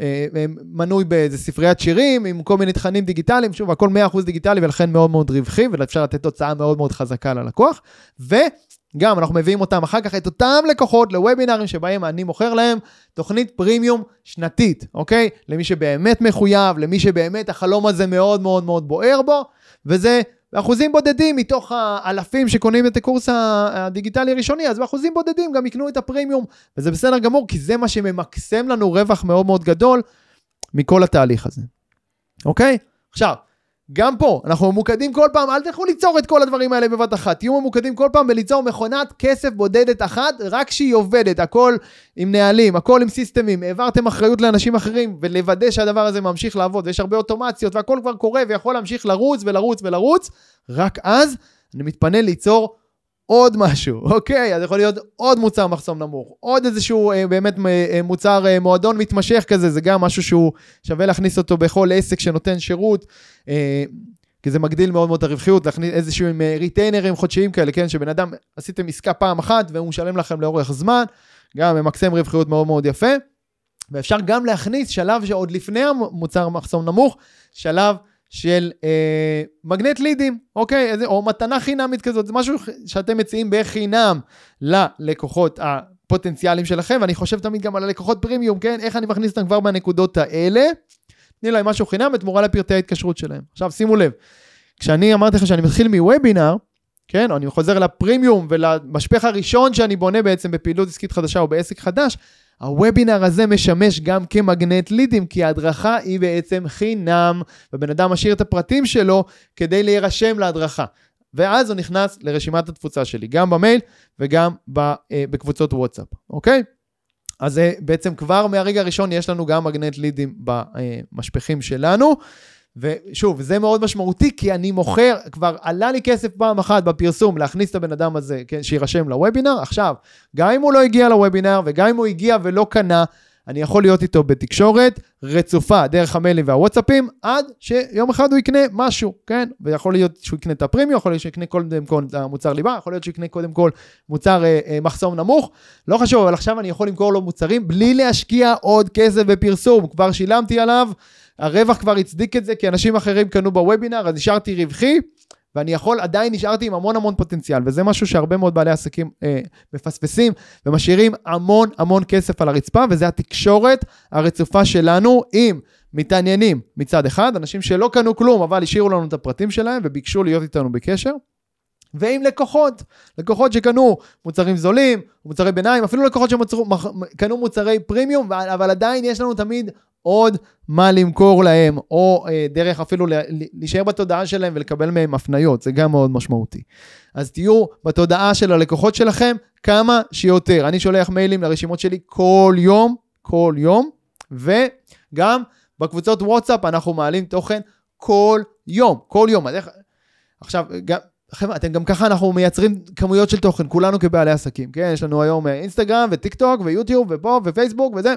אה, מנוי באיזה ספריית שירים עם כל מיני תכנים דיגיטליים, שוב, הכל 100% דיגיטלי ולכן מאוד מאוד רווחי, ואפשר לתת תוצאה מאוד מאוד חזקה ללקוח. וגם אנחנו מביאים אותם אחר כך, את אותם לקוחות לוובינרים שבהם אני מוכר להם תוכנית פרימיום שנתית, אוקיי? למי שבאמת מחויב, למי שבאמת החלום הזה מאוד מאוד מאוד בוער בו, וזה באחוזים בודדים מתוך האלפים שקונים את הקורס הדיגיטלי הראשוני, אז באחוזים בודדים גם יקנו את הפרימיום, וזה בסדר גמור, כי זה מה שממקסם לנו רווח מאוד מאוד גדול מכל התהליך הזה. אוקיי? עכשיו, גם פה, אנחנו ממוקדים כל פעם, אל תלכו ליצור את כל הדברים האלה בבת אחת. תהיו ממוקדים כל פעם בליצור מכונת כסף בודדת אחת, רק שהיא עובדת, הכל עם נהלים, הכל עם סיסטמים. העברתם אחריות לאנשים אחרים, ולוודא שהדבר הזה ממשיך לעבוד, ויש הרבה אוטומציות, והכל כבר קורה, ויכול להמשיך לרוץ ולרוץ ולרוץ, רק אז אני מתפנה ליצור עוד משהו, [laughs] אוקיי? אז יכול להיות עוד מוצר מחסום נמוך, עוד איזשהו אה, באמת אה, מוצר אה, מועדון מתמשך כזה, זה גם משהו שהוא שווה להכניס אותו בכל עסק שנותן שירות, אה, כי זה מגדיל מאוד מאוד את הרווחיות, להכניס איזשהו אה, ריטיינרים חודשיים כאלה, כן? שבן אדם, עשיתם עסקה פעם אחת והוא משלם לכם לאורך זמן, גם ממקסם רווחיות מאוד מאוד יפה. ואפשר גם להכניס שלב שעוד לפני המוצר מחסום נמוך, שלב של אה, מגנט לידים, אוקיי? איזה, או מתנה חינמית כזאת, זה משהו שאתם מציעים בחינם ללקוחות הפוטנציאליים שלכם, ואני חושב תמיד גם על הלקוחות פרימיום, כן? איך אני מכניס אותם כבר בנקודות האלה. תני להם משהו חינם בתמורה לפרטי ההתקשרות שלהם. עכשיו שימו לב, כשאני אמרתי לך שאני מתחיל מוובינר, כן, אני חוזר לפרימיום ולמשפך הראשון שאני בונה בעצם בפעילות עסקית חדשה או בעסק חדש, הוובינר הזה משמש גם כמגנט לידים, כי ההדרכה היא בעצם חינם, ובן אדם משאיר את הפרטים שלו כדי להירשם להדרכה. ואז הוא נכנס לרשימת התפוצה שלי, גם במייל וגם אה, בקבוצות וואטסאפ, אוקיי? אז בעצם כבר מהרגע הראשון יש לנו גם מגנט לידים במשפחים שלנו. ושוב, זה מאוד משמעותי, כי אני מוכר, כבר עלה לי כסף פעם אחת בפרסום להכניס את הבן אדם הזה, כן, שיירשם לוובינר. עכשיו, גם אם הוא לא הגיע לוובינר, וגם אם הוא הגיע ולא קנה, אני יכול להיות איתו בתקשורת רצופה דרך המיילים והוואטסאפים, עד שיום אחד הוא יקנה משהו, כן? ויכול להיות שהוא יקנה את הפרימיו, יכול להיות שהוא יקנה קודם כל את המוצר ליבה, יכול להיות שהוא יקנה קודם כל מוצר אה, אה, מחסום נמוך, לא חשוב, אבל עכשיו אני יכול למכור לו מוצרים בלי להשקיע עוד כסף בפרסום, כבר שילמתי עליו. הרווח כבר הצדיק את זה, כי אנשים אחרים קנו בוובינר, אז נשארתי רווחי, ואני יכול, עדיין נשארתי עם המון המון פוטנציאל, וזה משהו שהרבה מאוד בעלי עסקים אה, מפספסים, ומשאירים המון המון כסף על הרצפה, וזה התקשורת הרצופה שלנו עם מתעניינים מצד אחד, אנשים שלא קנו כלום, אבל השאירו לנו את הפרטים שלהם וביקשו להיות איתנו בקשר. ועם לקוחות, לקוחות שקנו מוצרים זולים, מוצרי ביניים, אפילו לקוחות שקנו מוצרי פרימיום, אבל עדיין יש לנו תמיד עוד מה למכור להם, או אה, דרך אפילו להישאר בתודעה שלהם ולקבל מהם הפניות, זה גם מאוד משמעותי. אז תהיו בתודעה של הלקוחות שלכם כמה שיותר. אני שולח מיילים לרשימות שלי כל יום, כל יום, וגם בקבוצות וואטסאפ אנחנו מעלים תוכן כל יום, כל יום. עכשיו, גם... חבר'ה, אתם גם ככה, אנחנו מייצרים כמויות של תוכן, כולנו כבעלי עסקים, כן? יש לנו היום אה, אינסטגרם וטיק טוק ויוטיוב ופה ופייסבוק וזה.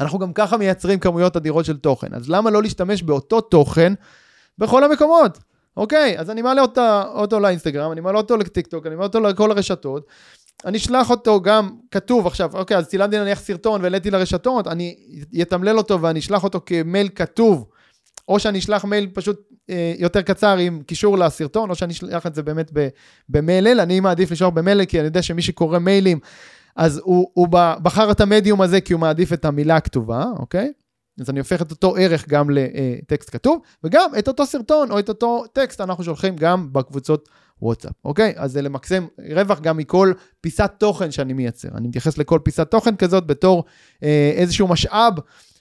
אנחנו גם ככה מייצרים כמויות אדירות של תוכן, אז למה לא להשתמש באותו תוכן בכל המקומות? אוקיי, אז אני מעלה אותה, אותו לאינסטגרם, אני מעלה אותו לטיקטוק, אני מעלה אותו לכל הרשתות, אני אשלח אותו גם כתוב עכשיו, אוקיי, אז צילמתי נניח סרטון והעליתי לרשתות, אני אתמלל אותו ואני אשלח אותו כמייל כתוב, או שאני אשלח מייל פשוט אה, יותר קצר עם קישור לסרטון, או שאני אשלח את זה באמת במייל, אני מעדיף לשלוח במייל, כי אני יודע שמי שקורא מיילים, אז הוא, הוא בחר את המדיום הזה כי הוא מעדיף את המילה הכתובה, אוקיי? אז אני הופך את אותו ערך גם לטקסט כתוב, וגם את אותו סרטון או את אותו טקסט אנחנו שולחים גם בקבוצות וואטסאפ, אוקיי? אז זה למקסם רווח גם מכל פיסת תוכן שאני מייצר. אני מתייחס לכל פיסת תוכן כזאת בתור אה, איזשהו משאב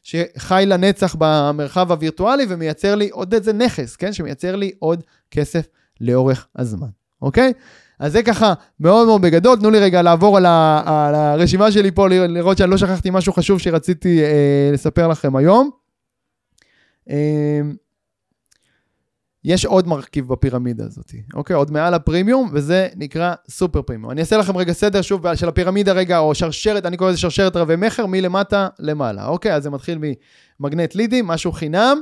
שחי לנצח במרחב הווירטואלי ומייצר לי עוד איזה נכס, כן? שמייצר לי עוד כסף לאורך הזמן, אוקיי? אז זה ככה מאוד מאוד בגדול, תנו לי רגע לעבור על, ה, על הרשימה שלי פה, לראות שאני לא שכחתי משהו חשוב שרציתי אה, לספר לכם היום. אה, יש עוד מרכיב בפירמידה הזאת, אוקיי? עוד מעל הפרימיום, וזה נקרא סופר פרימיום. אני אעשה לכם רגע סדר שוב של הפירמידה רגע, או שרשרת, אני קורא לזה שרשרת רבי מכר, מלמטה למעלה, אוקיי? אז זה מתחיל ממגנט לידים, משהו חינם,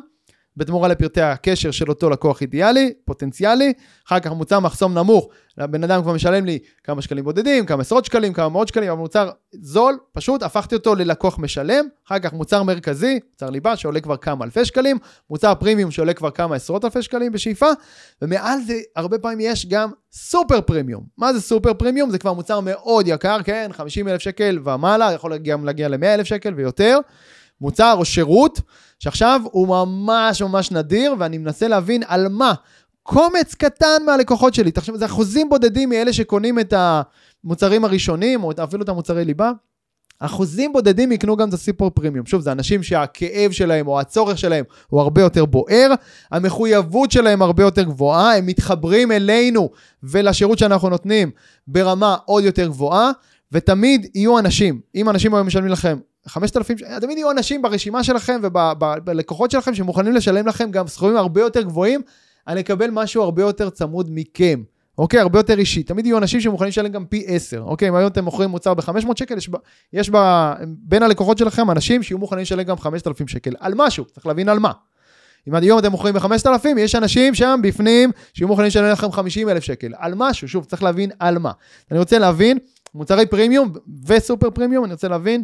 בתמורה לפרטי הקשר של אותו לקוח אידיאלי, פוטנציאלי, אחר כך מוצר מחסום נמוך, הבן אדם כבר משלם לי כמה שקלים בודדים, כמה עשרות שקלים, כמה מאות שקלים, אבל מוצר זול, פשוט הפכתי אותו ללקוח משלם, אחר כך מוצר מרכזי, מוצר ליבה שעולה כבר כמה אלפי שקלים, מוצר פרימיום שעולה כבר כמה עשרות אלפי שקלים בשאיפה, ומעל זה הרבה פעמים יש גם סופר פרימיום. מה זה סופר פרימיום? זה כבר מוצר מאוד יקר, כן, 50 אלף שקל ומעלה, יכול גם להגיע ל-100 אלף שקל ויותר. מוצר או שירות, שעכשיו הוא ממש ממש נדיר, ואני מנסה להבין על מה. קומץ קטן מהלקוחות שלי, תחשבו, זה אחוזים בודדים מאלה שקונים את המוצרים הראשונים, או אפילו את המוצרי ליבה. אחוזים בודדים יקנו גם את הסיפור פרימיום. שוב, זה אנשים שהכאב שלהם או הצורך שלהם הוא הרבה יותר בוער, המחויבות שלהם הרבה יותר גבוהה, הם מתחברים אלינו ולשירות שאנחנו נותנים ברמה עוד יותר גבוהה, ותמיד יהיו אנשים, אם אנשים היום משלמים לכם 5,000, תמיד יהיו אנשים ברשימה שלכם ובלקוחות שלכם שמוכנים לשלם לכם גם סכומים הרבה יותר גבוהים, אני אקבל משהו הרבה יותר צמוד מכם. אוקיי? הרבה יותר אישי. תמיד יהיו אנשים שמוכנים לשלם גם פי 10. אוקיי? אם היום אתם מוכרים מוצר ב-500 שקל, יש, ב, יש ב, בין הלקוחות שלכם אנשים שיהיו מוכנים לשלם גם 5,000 שקל. על משהו, צריך להבין על מה. אם היום אתם מוכרים ב-5,000, יש אנשים שם בפנים שיהיו מוכנים לשלם לכם 50,000 שקל. על משהו, שוב, צריך להבין על מה. אני רוצה להבין, מוצרי פרימיום וסופר פרימיום, אני רוצה להבין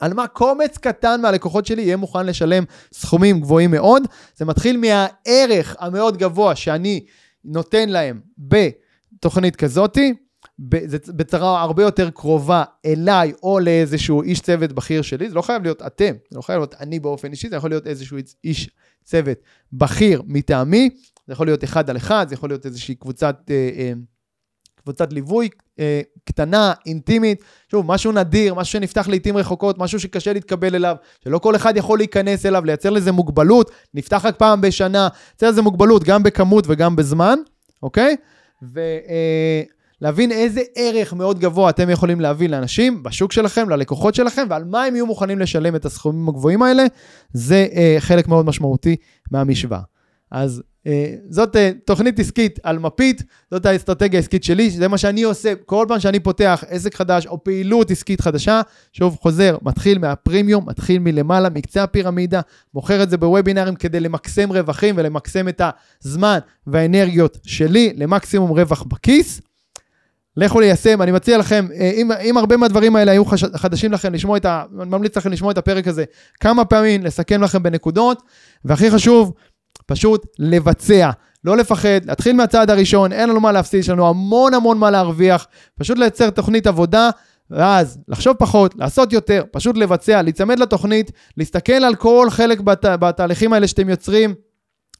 על מה קומץ קטן מהלקוחות שלי יהיה מוכן לשלם סכומים גבוהים מאוד. זה מתחיל מהערך המאוד גבוה שאני נותן להם בתוכנית כזאתי, בצרה הרבה יותר קרובה אליי או לאיזשהו איש צוות בכיר שלי, זה לא חייב להיות אתם, זה לא חייב להיות אני באופן אישי, זה יכול להיות איזשהו איש צוות בכיר מטעמי, זה יכול להיות אחד על אחד, זה יכול להיות איזושהי קבוצת... אה, אה, קבוצת ליווי אה, קטנה, אינטימית, שוב, משהו נדיר, משהו שנפתח לעיתים רחוקות, משהו שקשה להתקבל אליו, שלא כל אחד יכול להיכנס אליו, לייצר לזה מוגבלות, נפתח רק פעם בשנה, לייצר לזה מוגבלות גם בכמות וגם בזמן, אוקיי? ולהבין אה, איזה ערך מאוד גבוה אתם יכולים להביא לאנשים בשוק שלכם, ללקוחות שלכם, ועל מה הם יהיו מוכנים לשלם את הסכומים הגבוהים האלה, זה אה, חלק מאוד משמעותי מהמשוואה. אז זאת אה, תוכנית עסקית על מפית, זאת האסטרטגיה העסקית שלי, זה מה שאני עושה כל פעם שאני פותח עסק חדש או פעילות עסקית חדשה, שוב חוזר, מתחיל מהפרימיום, מתחיל מלמעלה, מקצה הפירמידה, מוכר את זה בוובינארים כדי למקסם רווחים ולמקסם את הזמן והאנרגיות שלי למקסימום רווח בכיס. לכו ליישם, אני מציע לכם, אה, אם, אם הרבה מהדברים האלה היו חש, חדשים לכם, לשמוע את ה... אני ממליץ לכם לשמוע את הפרק הזה כמה פעמים, לסכם לכם בנקודות, והכי חשוב, פשוט לבצע. לא לפחד, להתחיל מהצעד הראשון, אין לנו מה להפסיד, יש לנו המון המון מה להרוויח, פשוט לייצר תוכנית עבודה, ואז לחשוב פחות, לעשות יותר, פשוט לבצע, להיצמד לתוכנית, להסתכל על כל חלק בת, בתהליכים האלה שאתם יוצרים,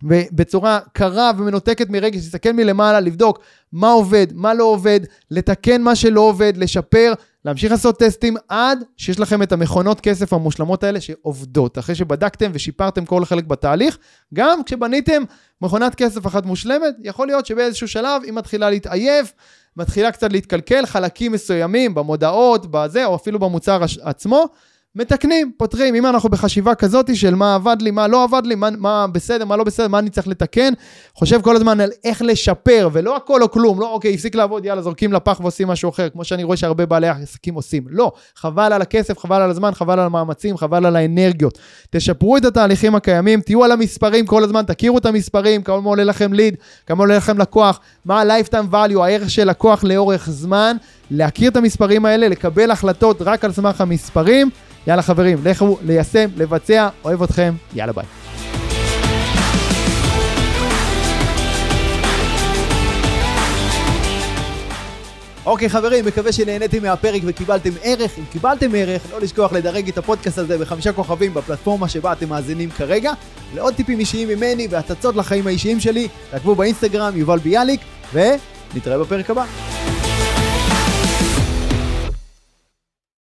ובצורה קרה ומנותקת מרגע, להסתכל מלמעלה, לבדוק מה עובד, מה לא עובד, לתקן מה שלא עובד, לשפר, להמשיך לעשות טסטים עד שיש לכם את המכונות כסף המושלמות האלה שעובדות. אחרי שבדקתם ושיפרתם כל חלק בתהליך, גם כשבניתם מכונת כסף אחת מושלמת, יכול להיות שבאיזשהו שלב היא מתחילה להתעייף, מתחילה קצת להתקלקל, חלקים מסוימים במודעות, בזה, או אפילו במוצר עצמו. מתקנים, פותרים. אם אנחנו בחשיבה כזאת של מה עבד לי, מה לא עבד לי, מה, מה בסדר, מה לא בסדר, מה אני צריך לתקן, חושב כל הזמן על איך לשפר, ולא הכל או כלום, לא אוקיי, הפסיק לעבוד, יאללה, זורקים לפח ועושים משהו אחר, כמו שאני רואה שהרבה בעלי עסקים עושים. לא, חבל על הכסף, חבל על הזמן, חבל על המאמצים, חבל על האנרגיות. תשפרו את התהליכים הקיימים, תהיו על המספרים כל הזמן, תכירו את המספרים, כמה עולה לכם ליד, כמה עולה לכם לקוח, מה ה-lifetime value, הערך של לקוח לאורך זמן, להכיר את המספרים האלה, לקבל החלטות רק על סמך המספרים. יאללה חברים, לכו ליישם, לבצע, אוהב אתכם, יאללה ביי. אוקיי okay, חברים, מקווה שנהניתם מהפרק וקיבלתם ערך. אם קיבלתם ערך, לא לשכוח לדרג את הפודקאסט הזה בחמישה כוכבים בפלטפורמה שבה אתם מאזינים כרגע. לעוד טיפים אישיים ממני והצצות לחיים האישיים שלי, תעקבו באינסטגרם, יובל ביאליק, ונתראה בפרק הבא.